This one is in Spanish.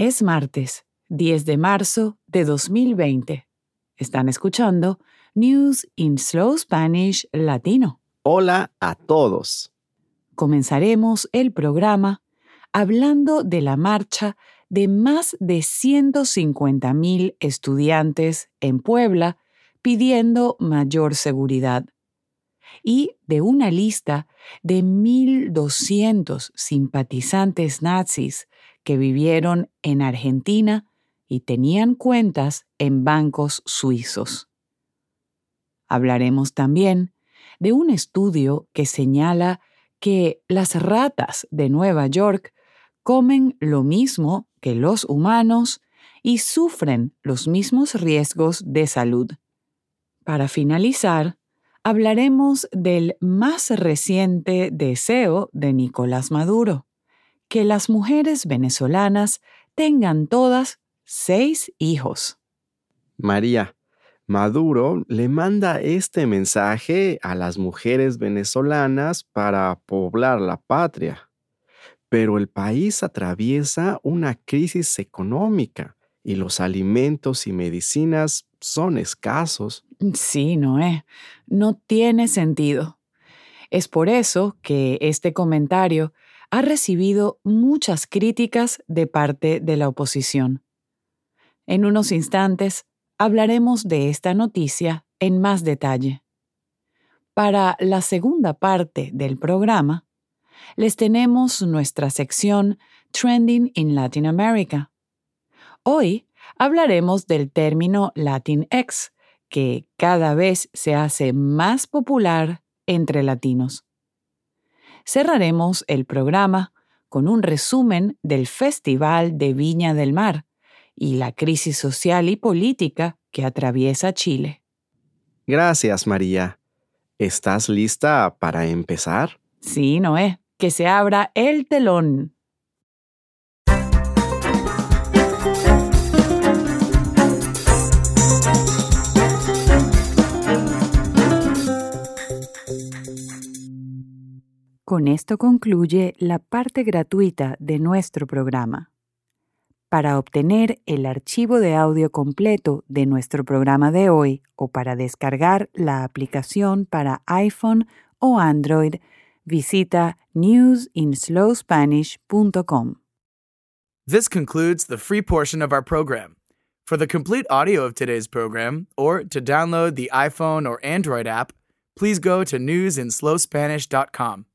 Es martes, 10 de marzo de 2020. Están escuchando News in Slow Spanish Latino. Hola a todos. Comenzaremos el programa hablando de la marcha de más de 150.000 estudiantes en Puebla pidiendo mayor seguridad y de una lista de 1.200 simpatizantes nazis que vivieron en Argentina y tenían cuentas en bancos suizos. Hablaremos también de un estudio que señala que las ratas de Nueva York comen lo mismo que los humanos y sufren los mismos riesgos de salud. Para finalizar, hablaremos del más reciente deseo de Nicolás Maduro, que las mujeres venezolanas tengan todas seis hijos. María, Maduro le manda este mensaje a las mujeres venezolanas para poblar la patria. Pero el país atraviesa una crisis económica y los alimentos y medicinas son escasos. Sí, Noé, no tiene sentido. Es por eso que este comentario ha recibido muchas críticas de parte de la oposición. En unos instantes hablaremos de esta noticia en más detalle. Para la segunda parte del programa, les tenemos nuestra sección Trending in Latin America. Hoy hablaremos del término Latinx, que cada vez se hace más popular entre latinos. Cerraremos el programa con un resumen del Festival de Viña del Mar y la crisis social y política que atraviesa Chile. Gracias, María. ¿Estás lista para empezar? Sí, Noé, que se abra el telón. Con esto concluye la parte gratuita de nuestro programa. Para obtener el archivo de audio completo de nuestro programa de hoy o para descargar la aplicación para iPhone o Android, visita newsinslowspanish.com. This concludes the free portion of our program. For the complete audio of today's program, or to download the iPhone or Android app, please go to newsinslowspanish.com.